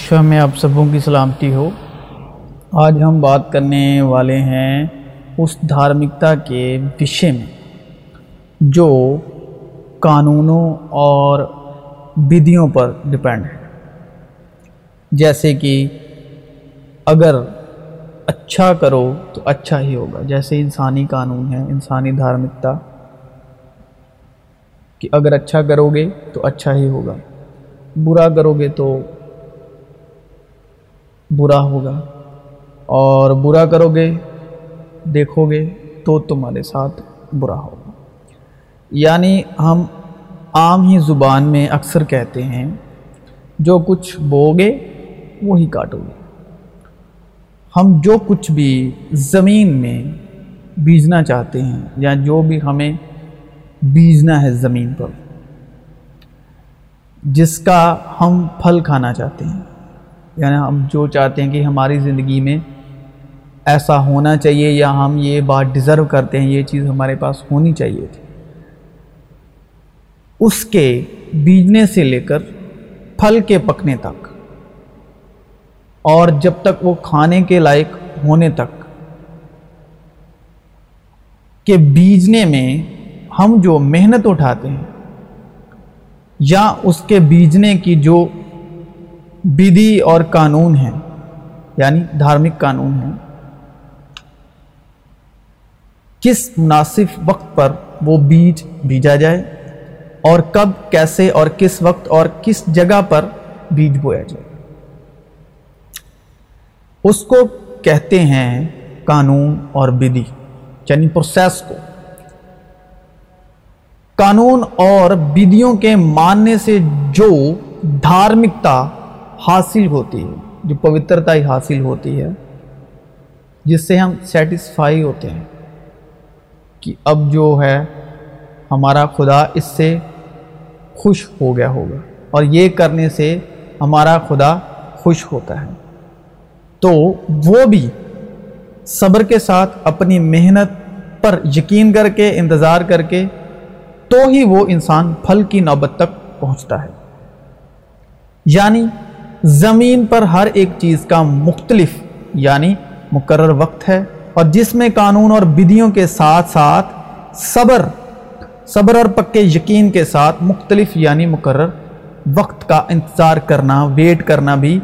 یشو میں آپ سبوں کی سلامتی ہو۔ آج ہم بات کرنے والے ہیں اس دھارمکتا کے وشے میں، جو قانونوں اور بدیوں پر ڈپینڈ ہے۔ جیسے کہ اگر اچھا کرو تو اچھا ہی ہوگا۔ جیسے انسانی قانون ہے، انسانی دھارمکتا کہ اگر اچھا کرو گے تو اچھا ہی ہوگا۔ برا کرو گے تو برا ہوگا۔ اور برا کرو گے دیکھو گے تو تمہارے ساتھ برا ہوگا۔ یعنی ہم عام ہی زبان میں اکثر کہتے ہیں، جو کچھ بوگے، وہی کاٹو گے ہم جو کچھ بھی زمین میں بیجنا چاہتے ہیں، یا جو بھی ہمیں بیجنا ہے زمین پر، جس کا ہم پھل کھانا چاہتے ہیں۔ یعنی ہم جو چاہتے ہیں کہ ہماری زندگی میں ایسا ہونا چاہیے یا ہم یہ بات ڈیزرو کرتے ہیں، یہ چیز ہمارے پاس ہونی چاہیے تھی۔ اس کے بیجنے سے لے کر پھل کے پکنے تک اور جب تک وہ کھانے کے لائق ہونے تک کہ بیجنے میں ہم جو محنت اٹھاتے ہیں یا اس کے بیجنے کی جو بدھی اور قانون ہیں یعنی دھارمک قانون ہیں۔ کس مناسب وقت پر وہ بیج بیجا جائے اور کب، کیسے اور کس وقت اور کس جگہ پر بیج بویا جائے؟ اس کو کہتے ہیں قانون اور بدھی یعنی پروسیس کو۔ قانون اور بدیوں کے ماننے سے جو دھارمکتا حاصل ہوتی ہے، جو پوترتا ہی حاصل ہوتی ہے، جس سے ہم سیٹسفائی ہوتے ہیں کہ اب جو ہے، ہمارا خدا اس سے خوش ہو گیا ہوگا۔ اور یہ کرنے سے ہمارا خدا خوش ہوتا ہے۔ تو وہ بھی صبر کے ساتھ اپنی محنت پر یقین کر کے، انتظار کر کے، تو ہی وہ انسان پھل کی نوبت تک پہنچتا ہے۔ یعنی زمین پر ہر ایک چیز کا مختلف یعنی مقرر وقت ہے، اور جس میں قانون اور بدیوں کے ساتھ ساتھ صبر صبر اور پکے یقین کے ساتھ مختلف یعنی مقرر وقت کا انتظار کرنا ویٹ کرنا بھی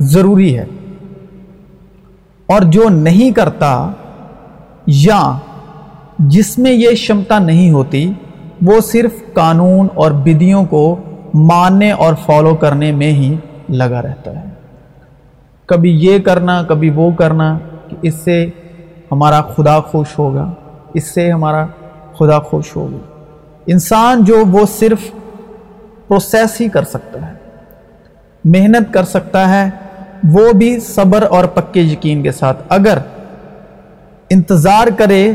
ضروری ہے۔ اور جو نہیں کرتا، یا جس میں یہ شمتا نہیں ہوتی، وہ صرف قانون اور بدیوں کو ماننے اور فالو کرنے میں ہی لگا رہتا ہے۔ کبھی یہ کرنا، کبھی وہ کرنا کہ اس سے ہمارا خدا خوش ہوگا، اس سے ہمارا خدا خوش ہوگا۔ انسان جو وہ صرف پروسیس ہی کر سکتا ہے، محنت کر سکتا ہے، وہ بھی صبر اور پکے یقین کے ساتھ۔ اگر انتظار کرے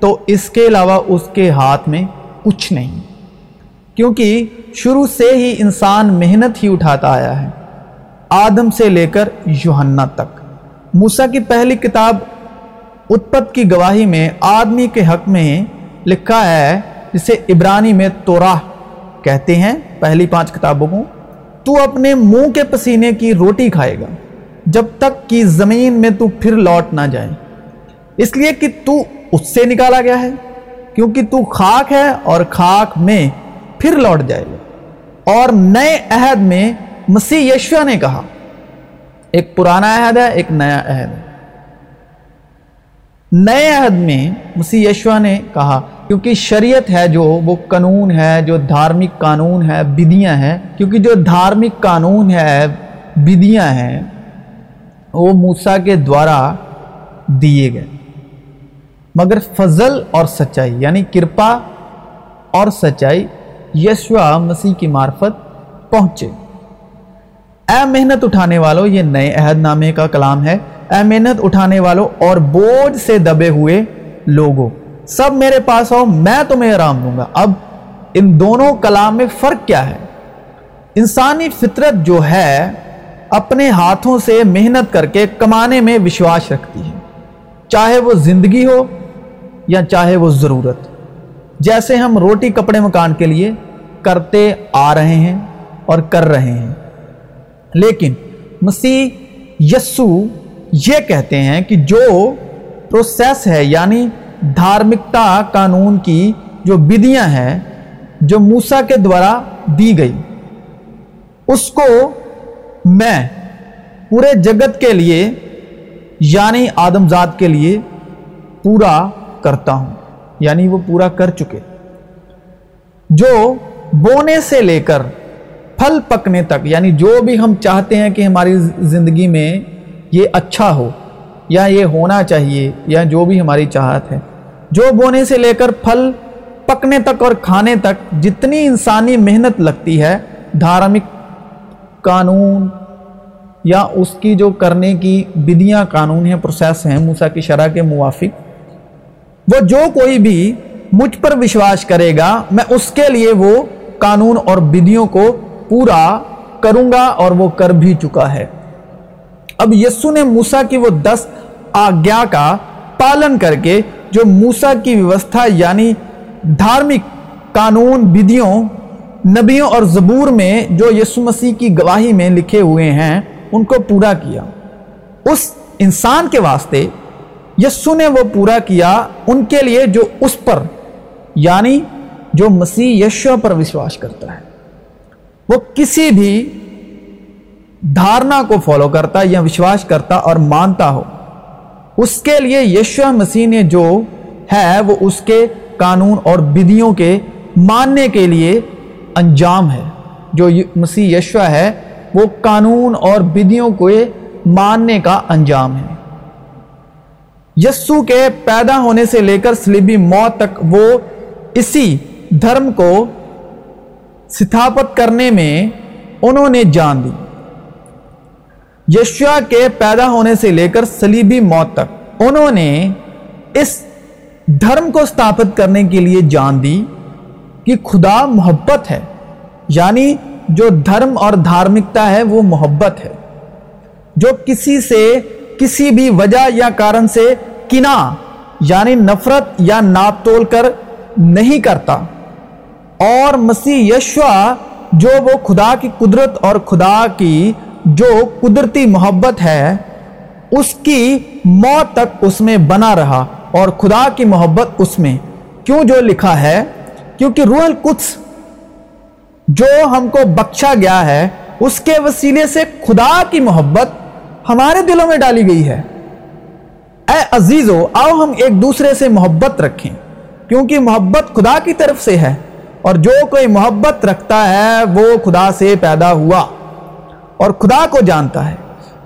تو اس کے علاوہ اس کے ہاتھ میں کچھ نہیں۔ کیونکہ شروع سے ہی انسان محنت ہی اٹھاتا آیا ہے۔ آدم سے لے کر یوہنا تک۔ موسیٰ کی پہلی کتاب اتپت کی گواہی میں آدمی کے حق میں لکھا ہے، جسے عبرانی میں توراہ کہتے ہیں۔ پہلی پانچ کتابوں کو۔ تو اپنے منہ کے پسینے کی روٹی کھائے گا۔ جب تک کہ زمین میں تو پھر لوٹ نہ جائے۔ اس لیے کہ تو اس سے نکالا گیا ہے۔ کیونکہ تو خاک ہے اور خاک میں پھر لوٹ جائے گا۔ اور نئے عہد میں مسیح یشوا نے کہا، ایک پرانا عہد ہے، ایک نیا عہد ہے۔ نئے عہد میں مسیح یشوا نے کہا، کیونکہ شریعت ہے جو، وہ قانون ہے، جو دھارمک قانون ہے، بدیاں ہیں۔ کیونکہ جو دھارمک قانون ہے، بدیاں ہیں، وہ موسیٰ کے دوارا دیے گئے۔ مگر فضل اور سچائی یعنی کرپا اور سچائی یشوا مسیح کی معرفت پہنچے۔ اے محنت اٹھانے والوں یہ نئے عہد نامے کا کلام ہے۔ اے محنت اٹھانے والوں اور بوجھ سے دبے ہوئے لوگوں، سب میرے پاس آؤ، میں تمہیں آرام دوں گا۔ اب ان دونوں کلام میں فرق کیا ہے؟ انسانی فطرت جو ہے، اپنے ہاتھوں سے محنت کر کے کمانے میں وشواس رکھتی ہے۔ چاہے وہ زندگی ہو یا چاہے وہ ضرورت۔ جیسے ہم روٹی کپڑے مکان کے لیے کرتے آ رہے ہیں اور کر رہے ہیں۔ لیکن مسیح یسو یہ کہتے ہیں کہ جو پروسیس ہے یعنی دھارمکتا قانون کی جو بدیاں ہیں، جو موسا کے دوارا دی گئی، اس کو میں پورے جگت کے لیے یعنی آدمزاد کے لیے پورا کرتا ہوں۔ یعنی وہ پورا کر چکے۔ جو بونے سے لے کر پھل پکنے تک یعنی جو بھی ہم چاہتے ہیں کہ ہماری زندگی میں یہ اچھا ہو، یا یہ ہونا چاہیے، یا جو بھی ہماری چاہت ہے، جو بونے سے لے کر پھل پکنے تک اور کھانے تک جتنی انسانی محنت لگتی ہے، دھارمک قانون یا اس کی جو کرنے کی بدیاں قانون ہیں پروسیس ہیں، موسیٰ کی شرح کے موافق وہ جو کوئی بھی مجھ پر وشواس کرے گا، میں اس کے لیے وہ قانون اور بدیوں کو پورا کروں گا اور وہ کر بھی چکا ہے۔ اب یسو نے موسا کی وہ دس آگیا کا پالن کر کے، جو موسا کی ویوستھا یعنی دھارمک قانون، بدیوں، نبیوں اور زبور میں جو یسو مسیح کی گواہی میں لکھے ہوئے ہیں، ان کو پورا کیا۔ اس انسان کے واسطے یسو نے وہ پورا کیا ان کے لیے جو اس پر یعنی جو مسیح یشو پر وشواس کرتا ہے۔ وہ کسی بھی دھارنا کو فالو کرتا یا وشواس کرتا اور مانتا ہو، اس کے لیے یشو مسیح نے جو ہے وہ اس کے قانون اور بدیوں کے ماننے کے لیے انجام ہے۔ جو مسیح یشو ہے، وہ قانون اور بدیوں کو ماننے کا انجام ہے۔ یسو کے پیدا ہونے سے لے کر سلیبی موت تک وہ اسی دھرم کو ستھاپت کرنے میں انہوں نے جان دی یشوا کے پیدا ہونے سے لے کر سلیبی موت تک انہوں نے اس دھرم کو ستھاپت کرنے کے لیے جان دی کہ خدا محبت ہے۔ یعنی جو دھرم اور دھارمکتا ہے وہ محبت ہے۔ جو کسی سے کسی بھی وجہ یا کارن سے کنا یعنی نفرت یا ناپ تول کر نہیں کرتا۔ اور مسیح یشوا جو وہ خدا کی قدرت اور خدا کی جو قدرتی محبت ہے، اس کی موت تک اس میں بنا رہا اور خدا کی محبت اس میں۔ کیوں جو لکھا ہے؟ کیونکہ روح القدس جو ہم کو بخشا گیا ہے، اس کے وسیلے سے خدا کی محبت ہمارے دلوں میں ڈالی گئی ہے۔ اے عزیزو، آؤ ہم ایک دوسرے سے محبت رکھیں، کیونکہ محبت خدا کی طرف سے ہے، اور جو کوئی محبت رکھتا ہے، وہ خدا سے پیدا ہوا۔ اور خدا کو جانتا ہے۔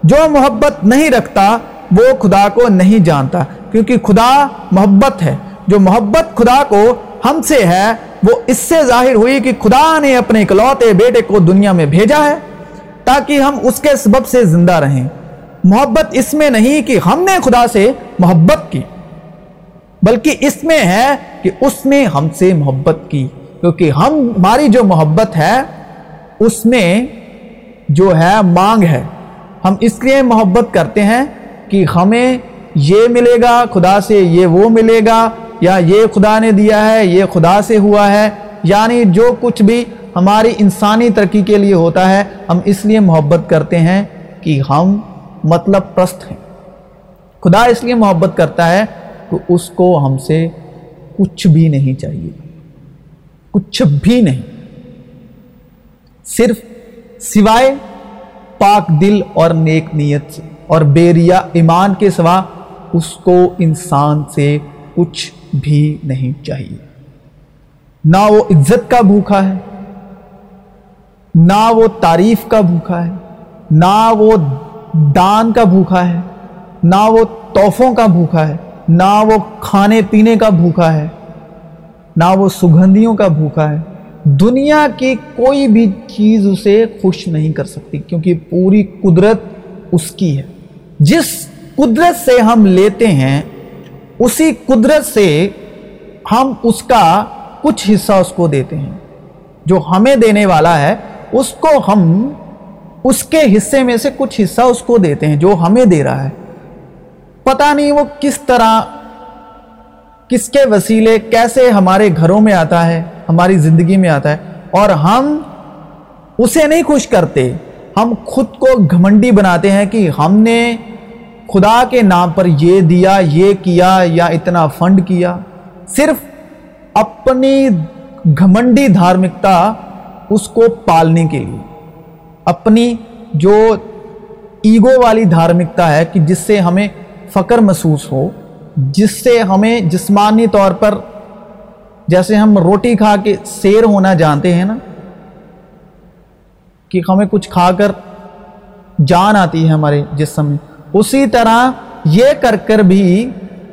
جو محبت نہیں رکھتا، وہ خدا کو نہیں جانتا، کیونکہ خدا محبت ہے۔ جو محبت خدا کو ہم سے ہے، وہ اس سے ظاہر ہوئی کہ خدا نے اپنے اکلوتے بیٹے کو دنیا میں بھیجا ہے، تاکہ ہم اس کے سبب سے زندہ رہیں۔ محبت اس میں نہیں کہ ہم نے خدا سے محبت کی، بلکہ اس میں ہے کہ اس نے ہم سے محبت کی۔ کیونکہ ہم، ہماری جو محبت ہے، اس میں جو ہے مانگ ہے۔ ہم اس لیے محبت کرتے ہیں کہ ہمیں یہ ملے گا، خدا سے یہ وہ ملے گا، یا یہ خدا نے دیا ہے، یہ خدا سے ہوا ہے۔ یعنی جو کچھ بھی ہماری انسانی ترقی کے لیے ہوتا ہے، ہم اس لیے محبت کرتے ہیں کہ ہم مطلب پرست ہیں۔ خدا اس لیے محبت کرتا ہے کہ اس کو ہم سے کچھ بھی نہیں چاہیے۔ کچھ بھی نہیں۔ صرف سوائے پاک دل اور نیک نیت سے اور بیریا ایمان کے سوا اس کو انسان سے کچھ بھی نہیں چاہیے۔ نہ وہ عزت کا بھوکا ہے، نہ وہ تعریف کا بھوکا ہے، نہ وہ دان کا بھوکا ہے، نہ وہ توحفوں کا بھوکا ہے، نہ وہ کھانے پینے کا بھوکا ہے، نہ وہ سگندھیوں کا بھوکا ہے۔ دنیا کی کوئی بھی چیز اسے خوش نہیں کر سکتی، کیونکہ پوری قدرت اس کی ہے۔ جس قدرت سے ہم لیتے ہیں، اسی قدرت سے ہم اس کا کچھ حصہ اس کو دیتے ہیں۔ جو ہمیں دینے والا ہے، اس کو ہم اس کے حصے میں سے کچھ حصہ اس کو دیتے ہیں جو ہمیں دے رہا ہے۔ پتہ نہیں وہ کس طرح، کس کے وسیلے، کیسے ہمارے گھروں میں آتا ہے، ہماری زندگی میں آتا ہے۔ اور ہم اسے نہیں خوش کرتے۔ ہم خود کو گھمنڈی بناتے ہیں کہ ہم نے خدا کے نام پر یہ دیا، یہ کیا یا اتنا فنڈ کیا۔ صرف اپنی گھمنڈی دھارمکتا اس کو پالنے کے لیے۔ اپنی جو ایگو والی دھارمکتا ہے کہ جس سے ہمیں فقر محسوس ہو، جس سے ہمیں جسمانی طور پر جیسے ہم روٹی کھا کے سیر ہونا جانتے ہیں نا، کہ ہمیں کچھ کھا کر جان آتی ہے ہمارے جسم میں۔ اسی طرح یہ کر کر بھی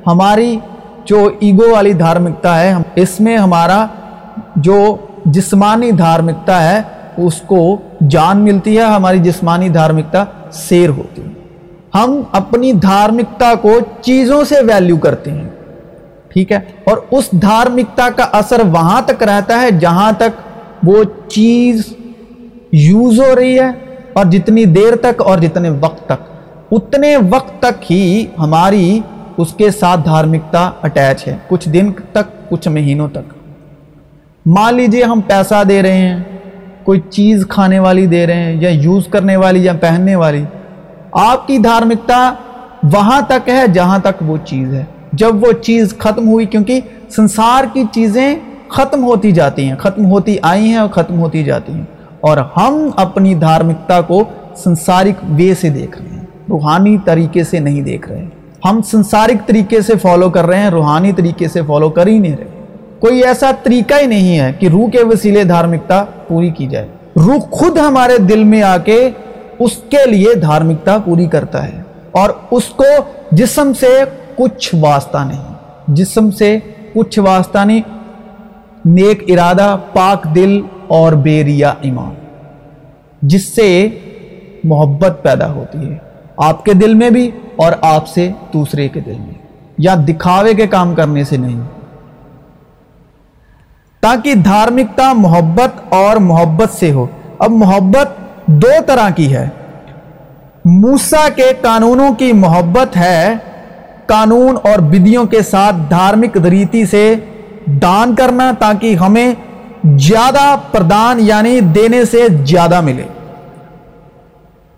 ہماری جو ایگو والی دھارمکتا ہے، اس میں ہمارا جو جسمانی دھارمکتا ہے اس کو جان ملتی ہے، ہماری جسمانی دھارمکتا سیر ہوتی ہے۔ ہم اپنی دھارمکتا کو چیزوں سے ویلیو کرتے ہیں، ٹھیک ہے؟ اور اس دھارمکتا کا اثر وہاں تک رہتا ہے جہاں تک وہ چیز یوز ہو رہی ہے، اور جتنی دیر تک اور جتنے وقت تک۔ اتنے وقت تک ہی ہماری اس کے ساتھ دھارمکتا اٹیچ ہے۔ کچھ دن تک، کچھ مہینوں تک۔ مان لیجیے ہم پیسہ دے رہے ہیں۔ کوئی چیز کھانے والی دے رہے ہیں یا یوز کرنے والی یا پہننے والی، آپ کی دھارمکتا وہاں تک ہے جہاں تک وہ چیز ہے۔ جب وہ چیز ختم ہوئی، کیونکہ سنسار کی چیزیں ختم ہوتی جاتی ہیں، ختم ہوتی آئی ہیں اور ختم ہوتی جاتی ہیں۔ اور ہم اپنی دھارمکتا کو سنسارک وے سے دیکھ رہے ہیں، روحانی طریقے سے نہیں دیکھ رہے۔ ہم سنسارک طریقے سے فالو کر رہے ہیں، روحانی طریقے سے فالو کر ہی نہیں رہے۔ کوئی ایسا طریقہ ہی نہیں ہے کہ روح کے وسیلے دھارمکتا پوری کی جائے۔ روح خود ہمارے دل میں آ کے اس کے لیے دھارمکتا پوری کرتا ہے اور اس کو جسم سے کچھ واسطہ نہیں۔ جسم سے کچھ واسطہ نہیں۔ نیک ارادہ، پاک دل اور بے ریا ایمان۔ جس سے محبت پیدا ہوتی ہے۔ آپ کے دل میں بھی اور آپ سے دوسرے کے دل میں۔ یا دکھاوے کے کام کرنے سے نہیں۔ تاکہ دھارمکتا محبت اور محبت سے ہو۔ اب محبت دو طرح کی ہے۔ موسا کے قانونوں کی محبت ہے۔ قانون اور بدیوں کے ساتھ دھارمک ریتی سے دان کرنا تاکہ ہمیں زیادہ پردان یعنی دینے سے زیادہ ملے۔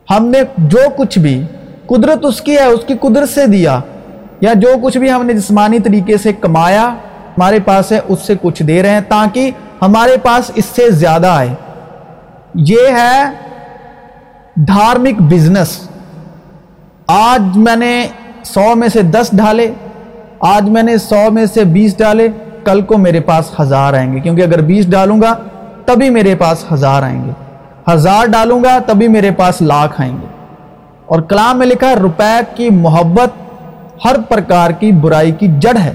ہم نے جو کچھ بھی قدرت اس کی ہے، اس کی قدرت سے دیا یا جو کچھ بھی ہم نے جسمانی طریقے سے کمایا ہمارے پاس ہے، اس سے کچھ دے رہے ہیں تاکہ ہمارے پاس اس سے زیادہ آئے۔ یہ ہے دھارمک بزنس آج میں نے سو میں سے دس ڈالے، آج میں نے سو میں سے بیس ڈالے، کل کو میرے پاس ہزار آئیں گے۔ کیونکہ اگر بیس ڈالوں گا، تبھی میرے پاس ہزار آئیں گے۔ ہزار ڈالوں گا، تبھی میرے پاس لاکھ آئیں گے۔ اور کلام میں لکھا ہے، روپے کی محبت ہر پرکار کی برائی کی جڑ ہے۔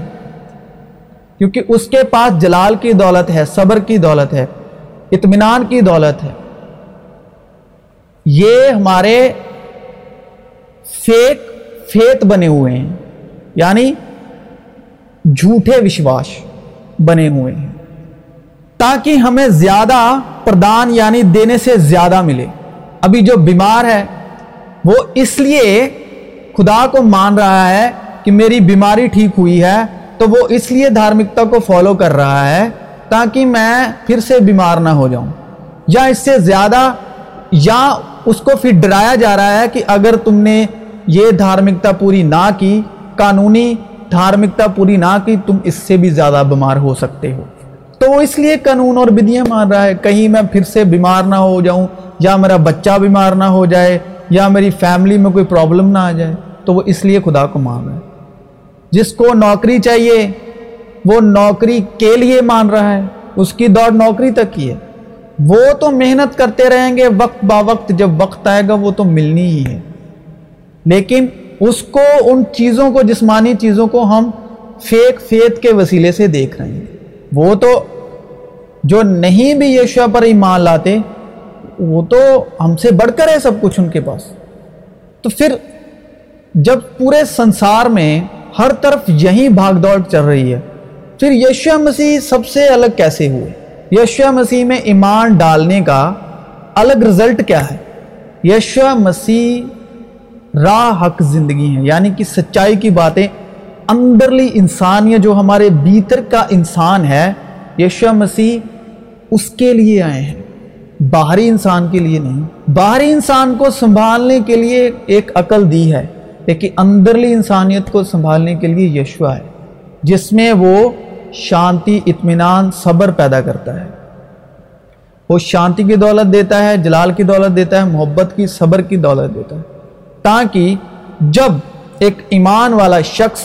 کیونکہ اس کے پاس جلال کی دولت ہے، صبر کی دولت ہے، اطمینان کی دولت ہے۔ یہ ہمارے فیک، فیت بنے ہوئے ہیں۔ یعنی جھوٹے وشواس بنے ہوئے ہیں۔ تاکہ ہمیں زیادہ پردان یعنی دینے سے زیادہ ملے۔ ابھی جو بیمار ہے، وہ اس لیے خدا کو مان رہا ہے کہ میری بیماری ٹھیک ہوئی ہے۔ تو وہ اس لیے دھارمکتا کو فالو کر رہا ہے تاکہ میں پھر سے بیمار نہ ہو جاؤں۔ یا اس سے زیادہ، یا اس کو پھر ڈرایا جا رہا ہے کہ اگر تم نے یہ دھارمکتا پوری نہ کی، قانونی دھارمکتا پوری نہ کی، تم اس سے بھی زیادہ بیمار ہو سکتے ہو۔ تو وہ اس لیے قانون اور بدیاں مان رہا ہے، کہیں میں پھر سے بیمار نہ ہو جاؤں، یا میرا بچہ بیمار نہ ہو جائے، یا میری فیملی میں کوئی پرابلم نہ آ جائے، تو وہ اس لیے خدا کو مان رہا ہے۔ جس کو نوکری چاہیے، وہ نوکری کے لیے مان رہا ہے، اس کی دوڑ نوکری تک کی ہے۔ وہ تو محنت کرتے رہیں گے وقت با وقت، جب وقت آئے گا وہ تو ملنی ہی ہے۔ لیکن اس کو، ان چیزوں کو، جسمانی چیزوں کو ہم فیک فیت کے وسیلے سے دیکھ رہے ہیں۔ وہ تو جو نہیں بھی یشوا پر ایمان لاتے، وہ تو ہم سے بڑھ کر ہے سب کچھ ان کے پاس۔ تو پھر جب پورے سنسار میں ہر طرف یہی بھاگ دوڑ چل رہی ہے۔ پھر یشوا مسیح سب سے الگ کیسے ہوئے؟ یشوا مسیح میں ایمان ڈالنے کا الگ رزلٹ کیا ہے؟ یشوا مسیح راہ حق زندگی ہے یعنی کہ سچائی کی باتیں اندرلی انسان جو ہمارے بیتر کا انسان ہے یشوا مسیح اس کے لیے آئے ہیں۔ باہری انسان کے لیے نہیں، باہری انسان کو سنبھالنے کے لیے ایک عقل دی ہے۔ لیکن اندرلی انسانیت کو سنبھالنے کے لیے یشوا ہے، جس میں وہ شانتی، اطمینان، صبر پیدا کرتا ہے۔ وہ شانتی کی دولت دیتا ہے، جلال کی دولت دیتا ہے، محبت کی، صبر کی دولت دیتا ہے۔ تاکہ جب ایک ایمان والا شخص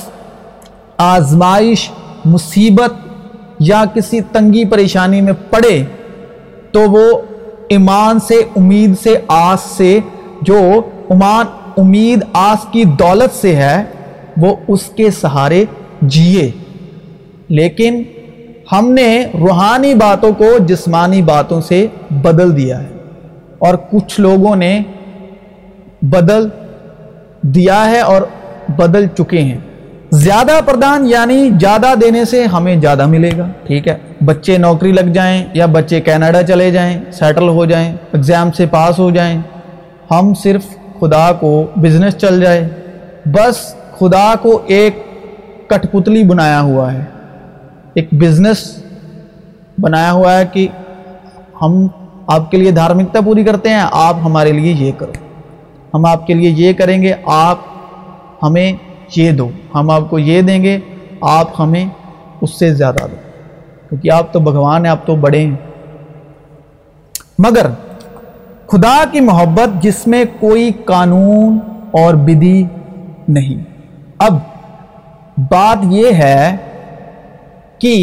آزمائش، مصیبت یا کسی تنگی، پریشانی میں پڑے، تو وہ ایمان سے، امید سے، آس سے جو امان امید آس کی دولت سے ہے، وہ اس کے سہارے جیے۔ لیکن ہم نے روحانی باتوں کو جسمانی باتوں سے بدل دیا ہے۔ اور کچھ لوگوں نے بدل دیا ہے اور بدل چکے ہیں۔ زیادہ پردان یعنی زیادہ دینے سے ہمیں زیادہ ملے گا۔ ٹھیک ہے، بچے نوکری لگ جائیں یا بچے کینیڈا چلے جائیں، سیٹل ہو جائیں ایگزام سے پاس ہو جائیں۔ ہم صرف خدا کو بزنس چل جائے۔ بس خدا کو ایک کٹ پتلی بنایا ہوا ہے۔ ایک بزنس بنایا ہوا ہے کہ ہم آپ کے لیے دھارمکتا پوری کرتے ہیں، آپ ہمارے لیے یہ کرو۔ ہم آپ کے لیے یہ کریں گے، آپ ہمیں یہ دو۔ ہم آپ کو یہ دیں گے، آپ ہمیں اس سے زیادہ دو۔ کیونکہ آپ تو بھگوان ہیں، آپ تو بڑے ہیں۔ مگر خدا کی محبت جس میں کوئی قانون اور بدی نہیں۔ اب بات یہ ہے کہ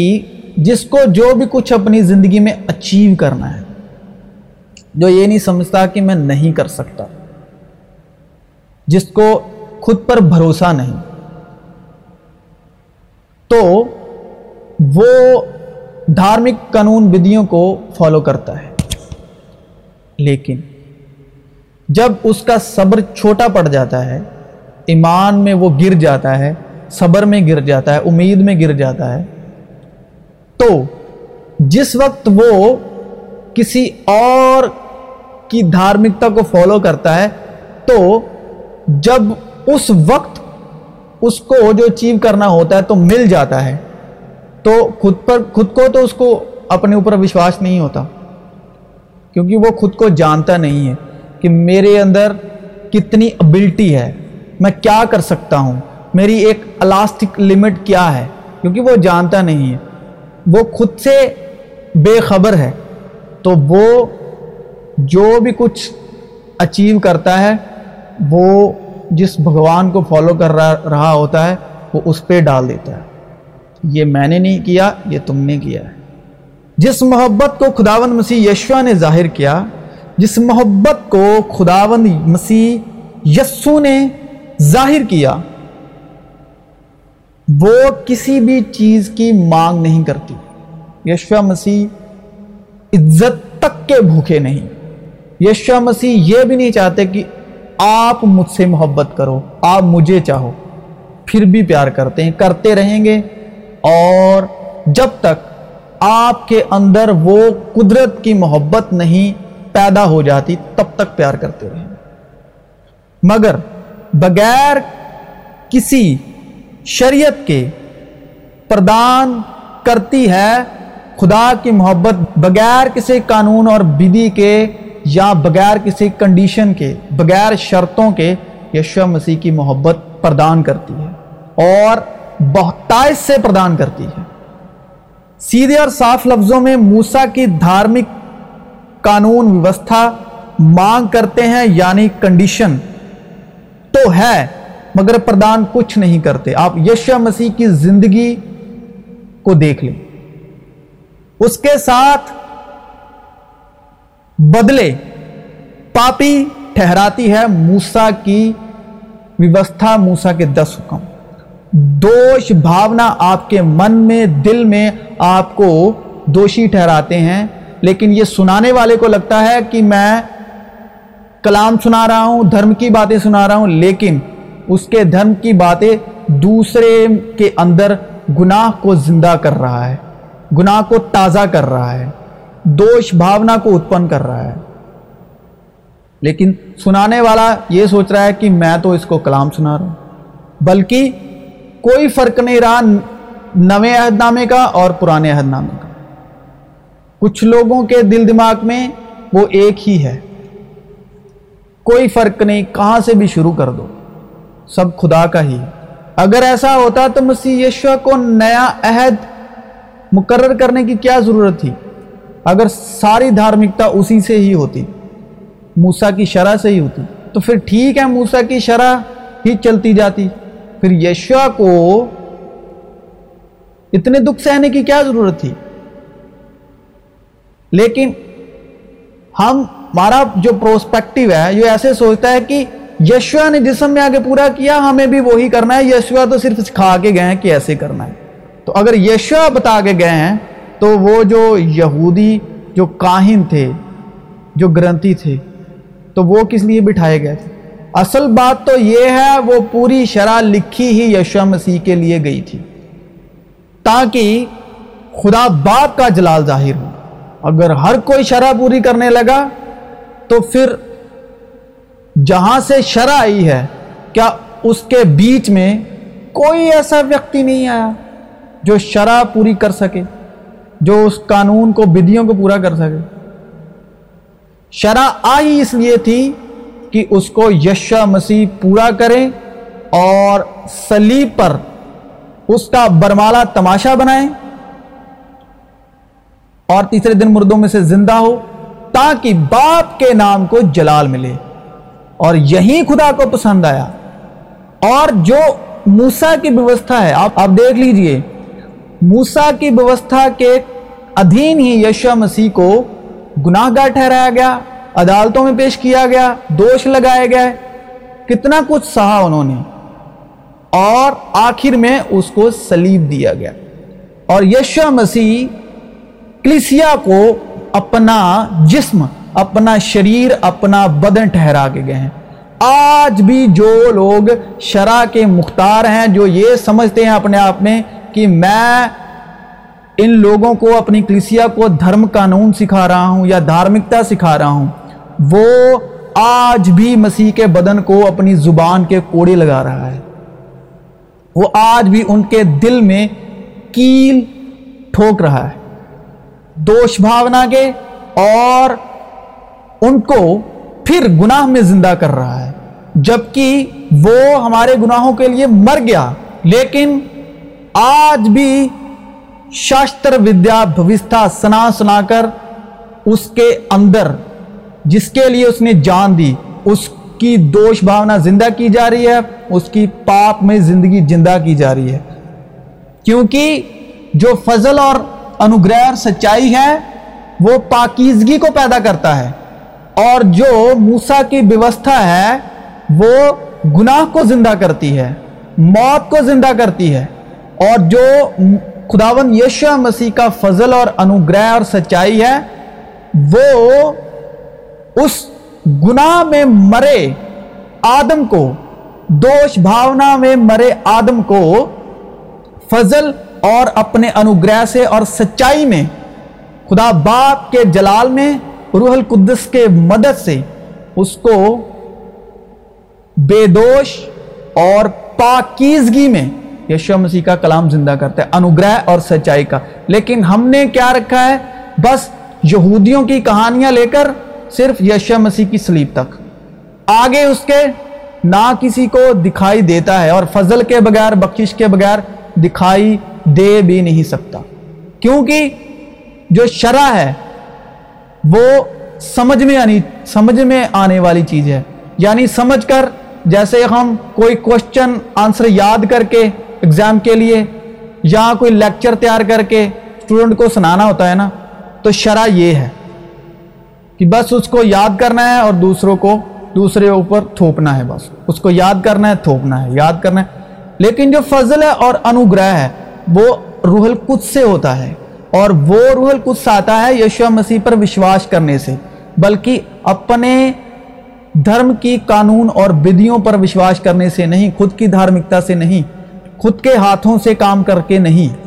جس کو جو بھی کچھ اپنی زندگی میں اچیو کرنا ہے، جو یہ نہیں سمجھتا کہ میں نہیں کر سکتا، جس کو خود پر بھروسہ نہیں، تو وہ دھارمک قانون بدیوں کو فالو کرتا ہے۔ لیکن جب اس کا صبر چھوٹا پڑ جاتا ہے، ایمان میں وہ گر جاتا ہے، صبر میں گر جاتا ہے، امید میں گر جاتا ہے، تو جس وقت وہ کسی اور کی دھارمکتا کو فالو کرتا ہے، تو جب اس وقت اس کو جو اچیو کرنا ہوتا ہے تو مل جاتا ہے۔ تو خود پر، خود کو تو اس کو اپنے اوپر وشواس نہیں ہوتا۔ کیونکہ وہ خود کو جانتا نہیں ہے کہ میرے اندر کتنی ابلٹی ہے۔ میں کیا کر سکتا ہوں؟ میری ایک الاسٹک لمٹ کیا ہے؟ کیونکہ وہ جانتا نہیں ہے۔ وہ خود سے بے خبر ہے۔ تو وہ جو بھی کچھ اچیو کرتا ہے، وہ جس بھگوان کو فالو کر رہا ہوتا ہے، وہ اس پہ ڈال دیتا ہے۔ یہ میں نے نہیں کیا، یہ تم نے کیا ہے۔ جس محبت کو خداون مسیح یشوا نے ظاہر کیا، جس محبت کو خداون مسیح یسو نے ظاہر کیا، وہ کسی بھی چیز کی مانگ نہیں کرتی۔ یشوا مسیح عزت تک کے بھوکے نہیں۔ یشوا مسیح یہ بھی نہیں چاہتے کہ آپ مجھ سے محبت کرو، آپ مجھے چاہو۔ پھر بھی پیار کرتے ہیں، کرتے رہیں گے اور جب تک آپ کے اندر وہ قدرت کی محبت نہیں پیدا ہو جاتی تب تک پیار کرتے رہیں مگر بغیر کسی شریعت کے پردان کرتی ہے خدا کی محبت بغیر کسی قانون اور بدی کے یا بغیر کسی کنڈیشن کے، بغیر شرطوں کے یشو مسیح کی محبت پردان کرتی ہے اور بہتائش سے پردان کرتی ہے۔ سیدھے اور صاف لفظوں میں موسا کی دھارمک قانون ویوستھا مانگ کرتے ہیں یعنی کنڈیشن تو ہے، مگر پردان کچھ نہیں کرتے۔ آپ یشو مسیح کی زندگی کو دیکھ لیں۔ اس کے ساتھ بدلے پاپی ٹھہراتی ہے موسا کی ویوستھا موسا کے دس حکم۔ دوش بھاونا آپ کے من میں، دل میں آپ کو دوشی ٹھہراتے ہیں۔ لیکن یہ سنانے والے کو لگتا ہے کہ میں کلام سنا رہا ہوں، دھرم کی باتیں سنا رہا ہوں، لیکن اس کے دھرم کی باتیں دوسرے کے اندر گناہ کو زندہ کر رہا ہے، گناہ کو تازہ کر رہا ہے، دوش بھاونا کو اتپن کر رہا ہے۔ لیکن سنانے والا یہ سوچ رہا ہے کہ میں تو اس کو کلام سنا رہا ہوں، بلکہ کوئی فرق نہیں رہا، نویں عہد نامے کا اور پرانے عہد نامے کا۔ کچھ لوگوں کے دل دماغ میں وہ ایک ہی ہے۔ کوئی فرق نہیں، کہاں سے بھی شروع کر دو۔ سب خدا کا ہی۔ اگر ایسا ہوتا تو مسیح یشوا کو نیا عہد مقرر کرنے کی کیا ضرورت تھی؟ اگر ساری دھارمکتا اسی سے ہی ہوتی موسا کی شرح سے ہی ہوتی، تو پھر ٹھیک ہے موسا کی شرح ہی چلتی جاتی۔ پھر یشوا کو اتنے دکھ سہنے کی کیا ضرورت تھی؟ لیکن ہم، ہمارا جو پروسپیکٹیو ہے، یہ ایسے سوچتا ہے کہ یشوا نے جسم میں آگے پورا کیا، ہمیں بھی وہی کرنا ہے یشوا تو صرف سکھا کے گئے ہیں کہ ایسے کرنا ہے۔ تو اگر یشوا بتا کے گئے ہیں، تو وہ جو یہودی، جو کاہن تھے، جو گرنتی تھے، تو وہ کس لیے بٹھائے گئے تھے؟ اصل بات تو یہ ہے وہ پوری شرح لکھی ہی یشوا مسیح کے لیے گئی تھی تاکہ خدا باپ کا جلال ظاہر ہو۔ اگر ہر کوئی شرح پوری کرنے لگا تو پھر جہاں سے شرح آئی ہے، کیا اس کے بیچ میں کوئی ایسا ویکتی نہیں آیا جو شرح پوری کر سکے، جو اس قانون کو، بدیوں کو پورا کر سکے؟ شرح آئی اس لیے تھی کہ اس کو یشا مسیح پورا کرے اور سلیب پر اس کا برمالا تماشا بنائے اور تیسرے دن مردوں میں سے زندہ ہو تاکہ باپ کے نام کو جلال ملے اور یہی خدا کو پسند آیا اور جو موسا کی ویوستھا ہے، آپ آپ دیکھ لیجیے موسا کی ویوستھا کے ادھین ہی یشا مسیح کو گناہ گار ٹھہرایا گیا۔ عدالتوں میں پیش کیا گیا، دوش لگائے گئے۔ کتنا کچھ سہا انہوں نے۔ اور آخر میں اس کو سلیب دیا گیا۔ اور یشا مسیح کلیسیا کو اپنا جسم، اپنا شریر، اپنا بدن ٹھہرا کے گئے ہیں۔ آج بھی جو لوگ شرع کے مختار ہیں، جو یہ سمجھتے ہیں اپنے آپ میں کہ میں ان لوگوں کو، اپنی کلیسیا کو دھرم قانون سکھا رہا ہوں یا دھارمکتا سکھا رہا ہوں وہ آج بھی مسیح کے بدن کو اپنی زبان کے کوڑے لگا رہا ہے۔ وہ آج بھی ان کے دل میں کیل ٹھوک رہا ہے۔ دوش بھاونا کے اور ان کو پھر گناہ میں زندہ کر رہا ہے۔ جبکہ وہ ہمارے گناہوں کے لیے مر گیا، لیکن آج بھی شاستر ودیا بھوستھا سنا سنا کر اس کے اندر جس کے لیے اس نے جان دی، اس کی دوش بھاونا زندہ کی جا رہی ہے، اس کی پاپ میں زندگی زندہ کی جا رہی ہے۔ کیونکہ جو فضل اور انگرہ سچائی ہے، وہ پاکیزگی کو پیدا کرتا ہے۔ اور جو موسا کی ویوستھا ہے، وہ گناہ کو زندہ کرتی ہے، موت کو زندہ کرتی ہے۔ اور جو خداون یشو مسیح کا فضل اور انوگرہ اور سچائی ہے، وہ اس گناہ میں مرے آدم کو، دوش بھاونا میں مرے آدم کو فضل اور اپنے انوگرہ سے اور سچائی میں، خدا باپ کے جلال میں، روح القدس کے مدد سے اس کو بے دوش اور پاکیزگی میں یشو مسیح کا کلام زندہ کرتا ہے، انوگرہ اور سچائی کا۔ لیکن ہم نے کیا رکھا ہے؟ بس یہودیوں کی کہانیاں لے کر صرف یشو مسیح کی سلیب تک۔ آگے اس کے نہ کسی کو دکھائی دیتا ہے اور فضل کے بغیر بخش کے بغیر دکھائی دے بھی نہیں سکتا۔ کیونکہ جو شرع ہے، وہ سمجھ میں آنی، سمجھ میں آنے والی چیز ہے۔ یعنی سمجھ کر، جیسے ہم کوئی کوشچن آنسر یاد کر کے اگزام کے لیے یا کوئی لیکچر تیار کر کے اسٹوڈنٹ کو سنانا ہوتا ہے نا، تو شرع یہ ہے۔ کہ بس اس کو یاد کرنا ہے اور دوسروں کو دوسرے اوپر تھوپنا ہے بس۔ اس کو یاد کرنا ہے، تھوپنا ہے، یاد کرنا ہے۔ لیکن جو فضل ہے اور انوگرہ ہے، وہ روح القدس سے ہوتا ہے۔ اور وہ روح القدس آتا ہے یشو مسیح پر وشواس کرنے سے۔ بلکہ اپنے دھرم کی قانون اور بدیوں پر وشواس کرنے سے نہیں، خود کی دھارمکتا سے نہیں، خود کے ہاتھوں سے کام کر کے نہیں۔